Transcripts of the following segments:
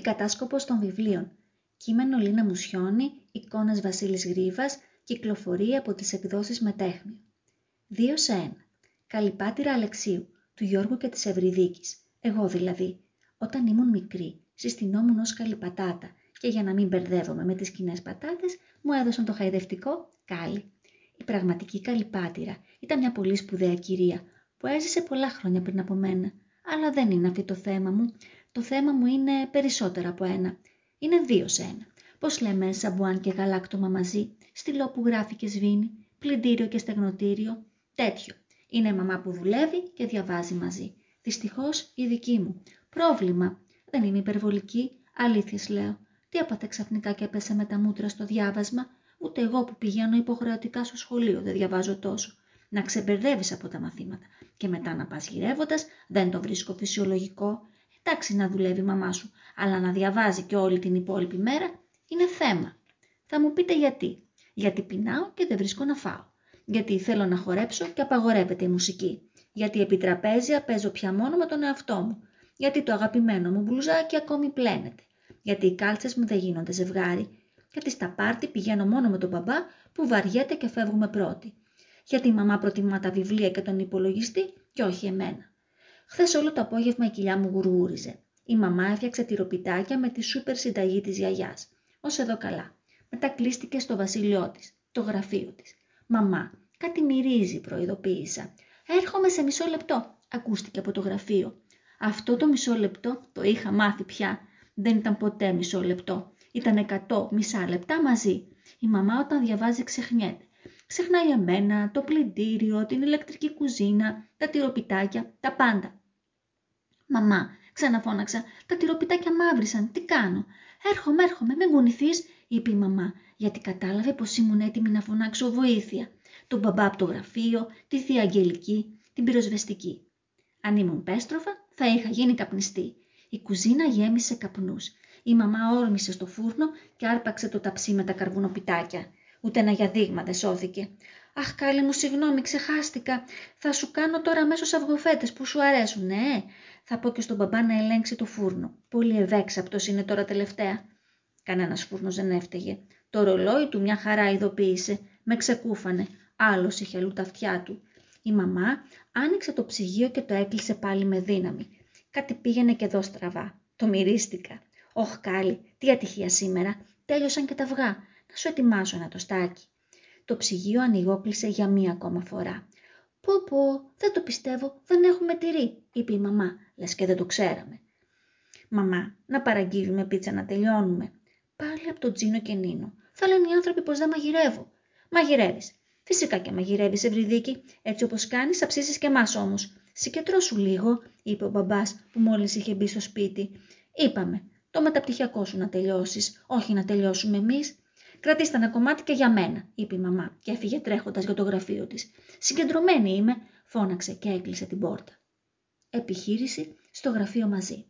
Η κατάσκοπος των βιβλίων. Κείμενο Λίνα Μουσιώνη, εικόνες Βασίλης Γρίβας, κυκλοφορεί από τις εκδόσεις Μετέχμιο. 2 σε 1. Καλυπάτηρα Αλεξίου, του Γιώργου και της Ευρυδίκης. Εγώ δηλαδή. Όταν ήμουν μικρή, συστηνόμουν ως καλυπατάτα και για να μην μπερδεύομαι με τις κοινές πατάτες, μου έδωσαν το χαϊδευτικό κάλι. Η πραγματική καλυπάτηρα ήταν μια πολύ σπουδαία κυρία που έζησε πολλά χρόνια πριν από μένα. Αλλά δεν είναι αυτό το θέμα μου. Το θέμα μου είναι περισσότερα από ένα. Είναι δύο σε ένα. Πώς λέμε σαμπουάν και γαλάκτομα μαζί, στυλό που γράφει και σβήνει, πλυντήριο και στεγνοτήριο, τέτοιο. Είναι μαμά που δουλεύει και διαβάζει μαζί. Δυστυχώς η δική μου. Πρόβλημα. Δεν είμαι υπερβολική. Αλήθειες λέω. Τι έπαθε ξαφνικά και έπεσε με τα μούτρα στο διάβασμα; Ούτε εγώ που πηγαίνω υποχρεωτικά στο σχολείο δεν διαβάζω τόσο. Να ξεμπερδεύεις από τα μαθήματα. Και μετά να πας γυρεύοντας, δεν το βρίσκω φυσιολογικό. Εντάξει να δουλεύει η μαμά σου, αλλά να διαβάζει και όλη την υπόλοιπη μέρα είναι θέμα. Θα μου πείτε γιατί. Γιατί πεινάω και δεν βρίσκω να φάω. Γιατί θέλω να χορέψω και απαγορεύεται η μουσική. Γιατί επί τραπέζια παίζω πια μόνο με τον εαυτό μου. Γιατί το αγαπημένο μου μπλουζάκι ακόμη πλένεται. Γιατί οι κάλτσες μου δεν γίνονται ζευγάρι. Γιατί στα πάρτι πηγαίνω μόνο με τον μπαμπά που βαριέται και φεύγουμε πρώτοι. Γιατί η μαμά προτιμά τα βιβλία και τον υπολογιστή και όχι εμένα. Χθες όλο το απόγευμα η κοιλιά μου γουργούριζε. Η μαμά έφτιαξε τυροπιτάκια με τη σούπερ συνταγή της γιαγιάς. Ω εδώ καλά. Μετά κλείστηκε στο βασίλειό της, το γραφείο της. Μαμά, κάτι μυρίζει, προειδοποίησα. Έρχομαι σε μισό λεπτό, ακούστηκε από το γραφείο. Αυτό το μισό λεπτό το είχα μάθει πια. Δεν ήταν ποτέ μισό λεπτό. Ήταν εκατό μισά λεπτά μαζί. Η μαμά όταν διαβάζει ξεχνιέται. Ξεχνάει εμένα, το πλυντήριο, την ηλεκτρική κουζίνα, τα τυροπιτάκια, τα πάντα. Μαμά, ξαναφώναξα, τα τυροπιτάκια μαύρισαν, τι κάνω; Έρχομαι, έρχομαι, μην κουνηθείς, είπε η μαμά, γιατί κατάλαβε πως ήμουν έτοιμη να φωνάξω βοήθεια. Τον μπαμπά από το γραφείο, τη θεία Αγγελική, την πυροσβεστική. Αν ήμουν πέστροφα, θα είχα γίνει καπνιστή. Η κουζίνα γέμισε καπνούς. Η μαμά όρμησε στο φούρνο και άρπαξε το ταψί με τα καρβουνοπιτάκια. Ούτε ένα για δείγμα δεν σώθηκε. Αχ, κάλλη μου, συγγνώμη, ξεχάστηκα. Θα σου κάνω τώρα αμέσως αυγοφέτες που σου αρέσουν, ναι. Θα πω και στον μπαμπά να ελέγξει το φούρνο. Πολύ ευέξαπτος είναι τώρα τελευταία. Κανένας φούρνος δεν έφταιγε. Το ρολόι του μια χαρά ειδοποίησε. Με ξεκούφανε. Άλλος είχε αλλού τα αυτιά του. Η μαμά άνοιξε το ψυγείο και το έκλεισε πάλι με δύναμη. Κάτι πήγαινε και εδώ στραβά. Το μυρίστηκα. Ωχ, κάλλη, τι ατυχία σήμερα. Τέλειωσαν και τα αυγά. Να σου ετοιμάσω ένα τοστάκι. Το ψυγείο ανοιγόκλεισε για μία ακόμα φορά. Πω πω, δεν το πιστεύω, δεν έχουμε τυρί, είπε η μαμά, λες και δεν το ξέραμε. Μαμά, να παραγγείλουμε πίτσα να τελειώνουμε. Πάλι από τον Τζίνο και Νίνο. Θα λένε οι άνθρωποι πως δεν μαγειρεύω. Μαγειρεύεις. Φυσικά και μαγειρεύεις, Ευρυδίκη. Έτσι όπως κάνεις, θα ψήσεις και εμάς όμως. Συγκεντρώσου λίγο, είπε ο μπαμπάς που μόλις είχε μπει στο σπίτι. Είπαμε, το μεταπτυχιακό σου να τελειώσεις, όχι να τελειώσουμε εμείς. Κρατήστε ένα κομμάτι και για μένα, είπε η μαμά και έφυγε τρέχοντας για το γραφείο της. Συγκεντρωμένη είμαι, φώναξε και έκλεισε την πόρτα. Επιχείρηση στο γραφείο μαζί.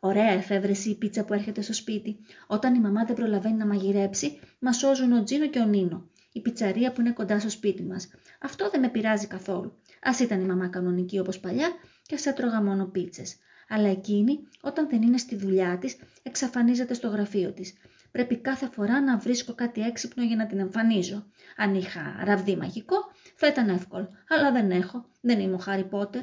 Ωραία εφεύρεση η πίτσα που έρχεται στο σπίτι. Όταν η μαμά δεν προλαβαίνει να μαγειρέψει, μας σώζουν ο Τζίνο και ο Νίνο. Η πιτσαρία που είναι κοντά στο σπίτι μας. Αυτό δεν με πειράζει καθόλου. Α ήταν η μαμά κανονική όπως παλιά και ας έτρωγα μόνο πίτσες. Αλλά εκείνη, όταν δεν είναι στη δουλειά της, εξαφανίζεται στο γραφείο της. Πρέπει κάθε φορά να βρίσκω κάτι έξυπνο για να την εμφανίζω. Αν είχα ραβδί μαγικό, θα ήταν εύκολο. Αλλά δεν έχω. Δεν είμαι ο Χάρι Πότερ.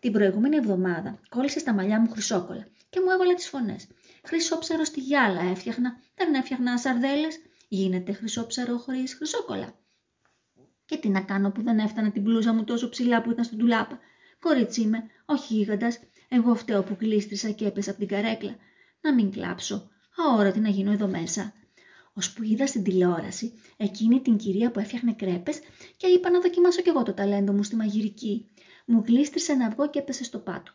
Την προηγούμενη εβδομάδα κόλλησε στα μαλλιά μου χρυσόκολα και μου έβαλε τις φωνές. Χρυσόψαρο στη γυάλα έφτιαχνα, δεν έφτιαχνα σαρδέλες. Γίνεται χρυσόψαρο χωρίς χρυσόκολα. Και τι να κάνω που δεν έφτανα την μπλούζα μου τόσο ψηλά που ήταν στην τουλάπα. Κορίτσι είμαι, όχι γίγαντας. Εγώ φταίω που κλείστρισα και έπεσα από την καρέκλα. Να μην κλάψω αόρατη να γίνω εδώ μέσα. που είδα στην τηλεόραση εκείνη την κυρία που έφτιαχνε κρέπες και είπα να δοκιμάσω κι εγώ το ταλέντο μου στη μαγειρική. Μου γλίστρισε ένα αυγό και έπεσε στο πάτο.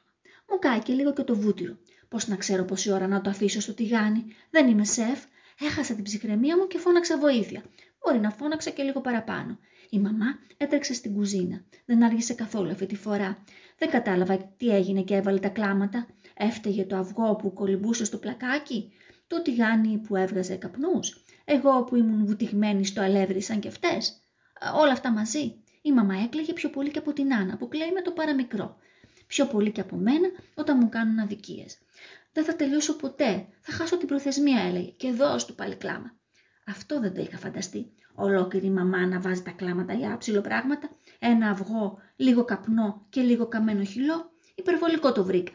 Μου κάει και λίγο και το βούτυρο. Πώς να ξέρω πόση ώρα να το αφήσω στο τηγάνι. Δεν είμαι σεφ. Έχασα την ψυχραιμία μου και φώναξα βοήθεια. Μπορεί να φώναξα και λίγο παραπάνω. Η μαμά έτρεξε στην κουζίνα. Δεν άργησε καθόλου αυτή τη φορά. Δεν κατάλαβα τι έγινε και έβαλε τα κλάματα. Έφταιγε το αυγό που κολυμπούσε στο πλακάκι το τηγάνι που έβγαζε καπνούς, εγώ που ήμουν βουτυγμένη στο αλεύρι σαν και αυτές. Όλα αυτά μαζί. Η μαμά έκλαιγε πιο πολύ και από την Άννα που κλαίει με το παραμικρό. Πιο πολύ και από μένα όταν μου κάνουν αδικίες. Δεν θα τελειώσω ποτέ. Θα χάσω την προθεσμία, έλεγε. Και δώσ' του πάλι κλάμα. Αυτό δεν το είχα φανταστεί. Ολόκληρη η μαμά να βάζει τα κλάματα για άψιλο πράγματα, ένα αυγό, λίγο καπνό και λίγο καμένο χυλό, υπερβολικό το βρήκα.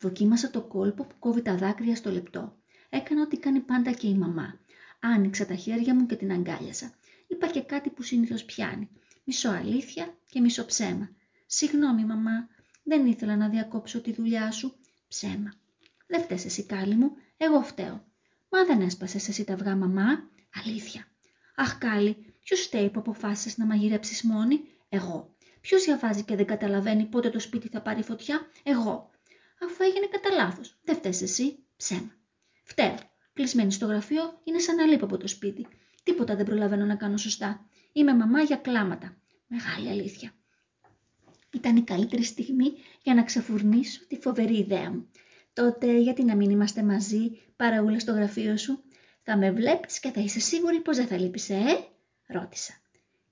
Δοκίμασα το κόλπο που κόβει τα δάκρυα στο λεπτό. Έκανα ό,τι κάνει πάντα και η μαμά. Άνοιξα τα χέρια μου και την αγκάλιασα. Είπα και κάτι που συνήθως πιάνει. Μισό αλήθεια και μισό ψέμα. Συγγνώμη, μαμά, δεν ήθελα να διακόψω τη δουλειά σου. Ψέμα. Δεν φταίει εσύ, κάλλη μου, εγώ φταίω. Μα δεν έσπασες εσύ τα αυγά, μαμά. Αλήθεια. Αχ, κάλλη, ποιος φταίει που αποφάσισες να μαγειρέψεις μόνη, εγώ. Ποιος διαβάζει και δεν καταλαβαίνει πότε το σπίτι θα πάρει φωτιά, εγώ. Αφού έγινε κατά λάθος. Δεν φταίει εσύ. Ψέμα. Φταίω. Κλεισμένη στο γραφείο είναι σαν να λείπω από το σπίτι. Τίποτα δεν προλαβαίνω να κάνω σωστά. Είμαι μαμά για κλάματα. Μεγάλη αλήθεια. Ήταν η καλύτερη στιγμή για να ξεφουρνήσω τη φοβερή ιδέα μου. Τότε γιατί να μην είμαστε μαζί, παραούλα στο γραφείο σου; Θα με βλέπεις και θα είσαι σίγουρη πως δεν θα λείπεις, ε; Ρώτησα.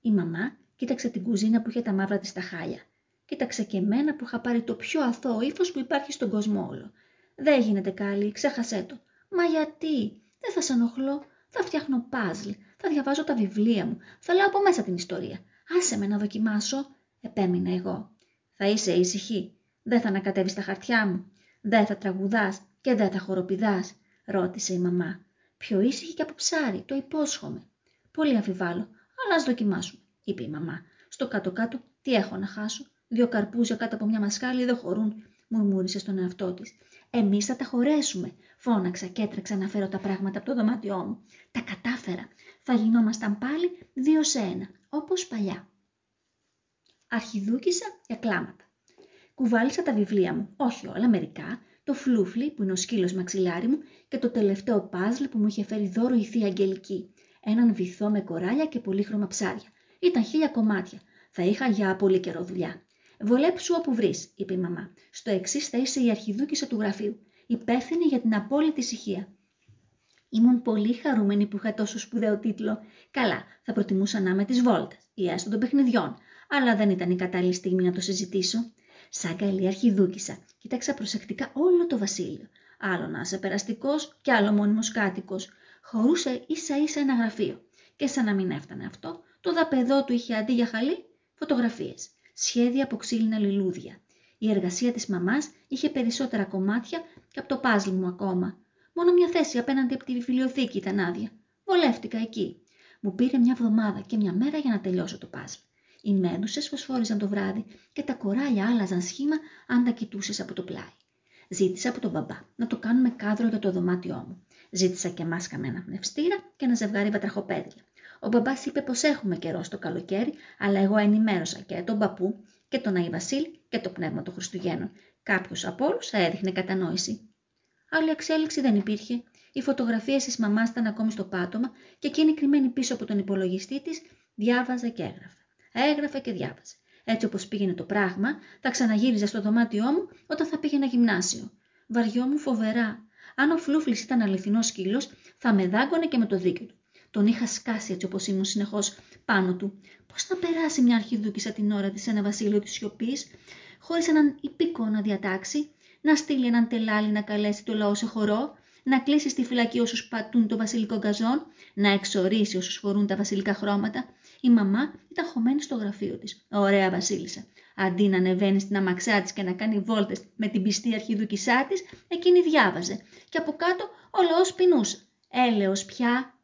Η μαμά κοίταξε την κουζίνα που είχε τα μαύρα της τα χάλια. Κοίταξε και εμένα που είχα πάρει το πιο αθώο ύφος που υπάρχει στον κόσμο όλο. Δεν γίνεται καλή, ξέχασέ το. Μα γιατί, δεν θα σε ενοχλώ. Θα φτιάχνω παζλ, θα διαβάζω τα βιβλία μου, θα λέω από μέσα την ιστορία. Άσε με να δοκιμάσω, επέμεινα εγώ. Θα είσαι ήσυχη, δεν θα ανακατεύεις τα χαρτιά μου, δεν θα τραγουδάς και δεν θα χοροπηδάς, ρώτησε η μαμά. Πιο ήσυχη και από ψάρι, το υπόσχομαι. Πολύ αμφιβάλλω, αλλά ας δοκιμάσουμε, είπε η μαμά. Στο κάτω-κάτω, τι έχω να χάσω; Δύο καρπούζια κάτω από μια μασκάλη δεν χωρούν, μουρμούρισε στον εαυτό της. Εμείς θα τα χωρέσουμε, φώναξα και έτρεξα να φέρω τα πράγματα από το δωμάτιό μου. Τα κατάφερα. Θα γινόμασταν πάλι δύο σε ένα, όπως παλιά. Αρχιδούκησα για κλάματα. Κουβάλισα τα βιβλία μου, όχι όλα, μερικά, το φλούφλι που είναι ο σκύλος μαξιλάρι μου και το τελευταίο πάζλ που μου είχε φέρει δώρο η θεία Αγγελική. Έναν βυθό με κοράλια και πολύχρωμα ψάρια. Ήταν χίλια κομμάτια. Θα είχα για πολύ καιρό δουλειά. Βολέψου όπου βρεις, είπε η μαμά. Στο εξής θα είσαι η αρχιδούκησα του γραφείου, υπεύθυνη για την απόλυτη ησυχία. Ήμουν πολύ χαρούμενη που είχα τόσο σπουδαίο τίτλο. Καλά, θα προτιμούσα να είμαι της βόλτας ή έστω των παιχνιδιών, αλλά δεν ήταν η κατάλληλη στιγμή να το συζητήσω. Σαν καλή αρχιδούκησα, κοίταξα προσεκτικά όλο το βασίλειο. Άλλο να είσαι περαστικός και άλλο μόνιμος κάτοικος. Χωρούσε ίσα ίσα ένα γραφείο. Και σαν να μην έφτανε αυτό, το δαπεδό του είχε αντί για χαλί φωτογραφίες σχέδια από ξύλινα λουλούδια. Η εργασία της μαμάς είχε περισσότερα κομμάτια και από το πάζλ μου ακόμα. Μόνο μια θέση απέναντι από τη βιβλιοθήκη ήταν άδεια. Βολεύτηκα εκεί. Μου πήρε μια εβδομάδα και μια μέρα για να τελειώσω το πάζλ. Οι μένουσες φωσφόριζαν το βράδυ και τα κοράλια άλλαζαν σχήμα αν τα κοιτούσες από το πλάι. Ζήτησα από τον μπαμπά να το κάνουμε κάδρο για το δωμάτιό μου. Ζήτησα και μάσκα με ένα πνευστήρα και ένα ζευγάρι βατραχοπέδια. Ο μπαμπάς είπε πως έχουμε καιρό στο καλοκαίρι, αλλά εγώ ενημέρωσα και τον παππού και τον Αϊ Βασίλη και το πνεύμα των Χριστουγέννων. Κάποιος από όλους θα έδειχνε κατανόηση. Άλλη εξέλιξη δεν υπήρχε. Οι φωτογραφίες της μαμάς ήταν ακόμη στο πάτωμα και εκείνη κρυμμένη πίσω από τον υπολογιστή της διάβαζε και έγραφε. Έγραφε και διάβαζε. Έτσι όπως πήγαινε το πράγμα, θα ξαναγύριζε στο δωμάτιό μου όταν θα πήγαινα γυμνάσιο. Βαριόμουν φοβερά. Αν ο Φλούφλης ήταν αληθινός σκύλος, θα με δάγκωνε και με το δίκιο του. Τον είχα σκάσει έτσι όπως ήμουν συνεχώς πάνω του. Πώς να περάσει μια αρχιδούκησα την ώρα της σε ένα βασίλειο της σιωπής, χωρίς έναν υπήκο να διατάξει, να στείλει έναν τελάλι να καλέσει το λαό σε χορό, να κλείσει στη φυλακή όσους πατούν το βασιλικό γκαζόν, να εξορίσει όσους φορούν τα βασιλικά χρώματα. Η μαμά ήταν χωμένη στο γραφείο της. Ωραία Βασίλισσα. Αντί να ανεβαίνει στην αμαξά της και να κάνει βόλτες με την πιστή αρχιδούκησά της, εκείνη διάβαζε. Και από κάτω ο λαός πεινούσε. Έλεος πια,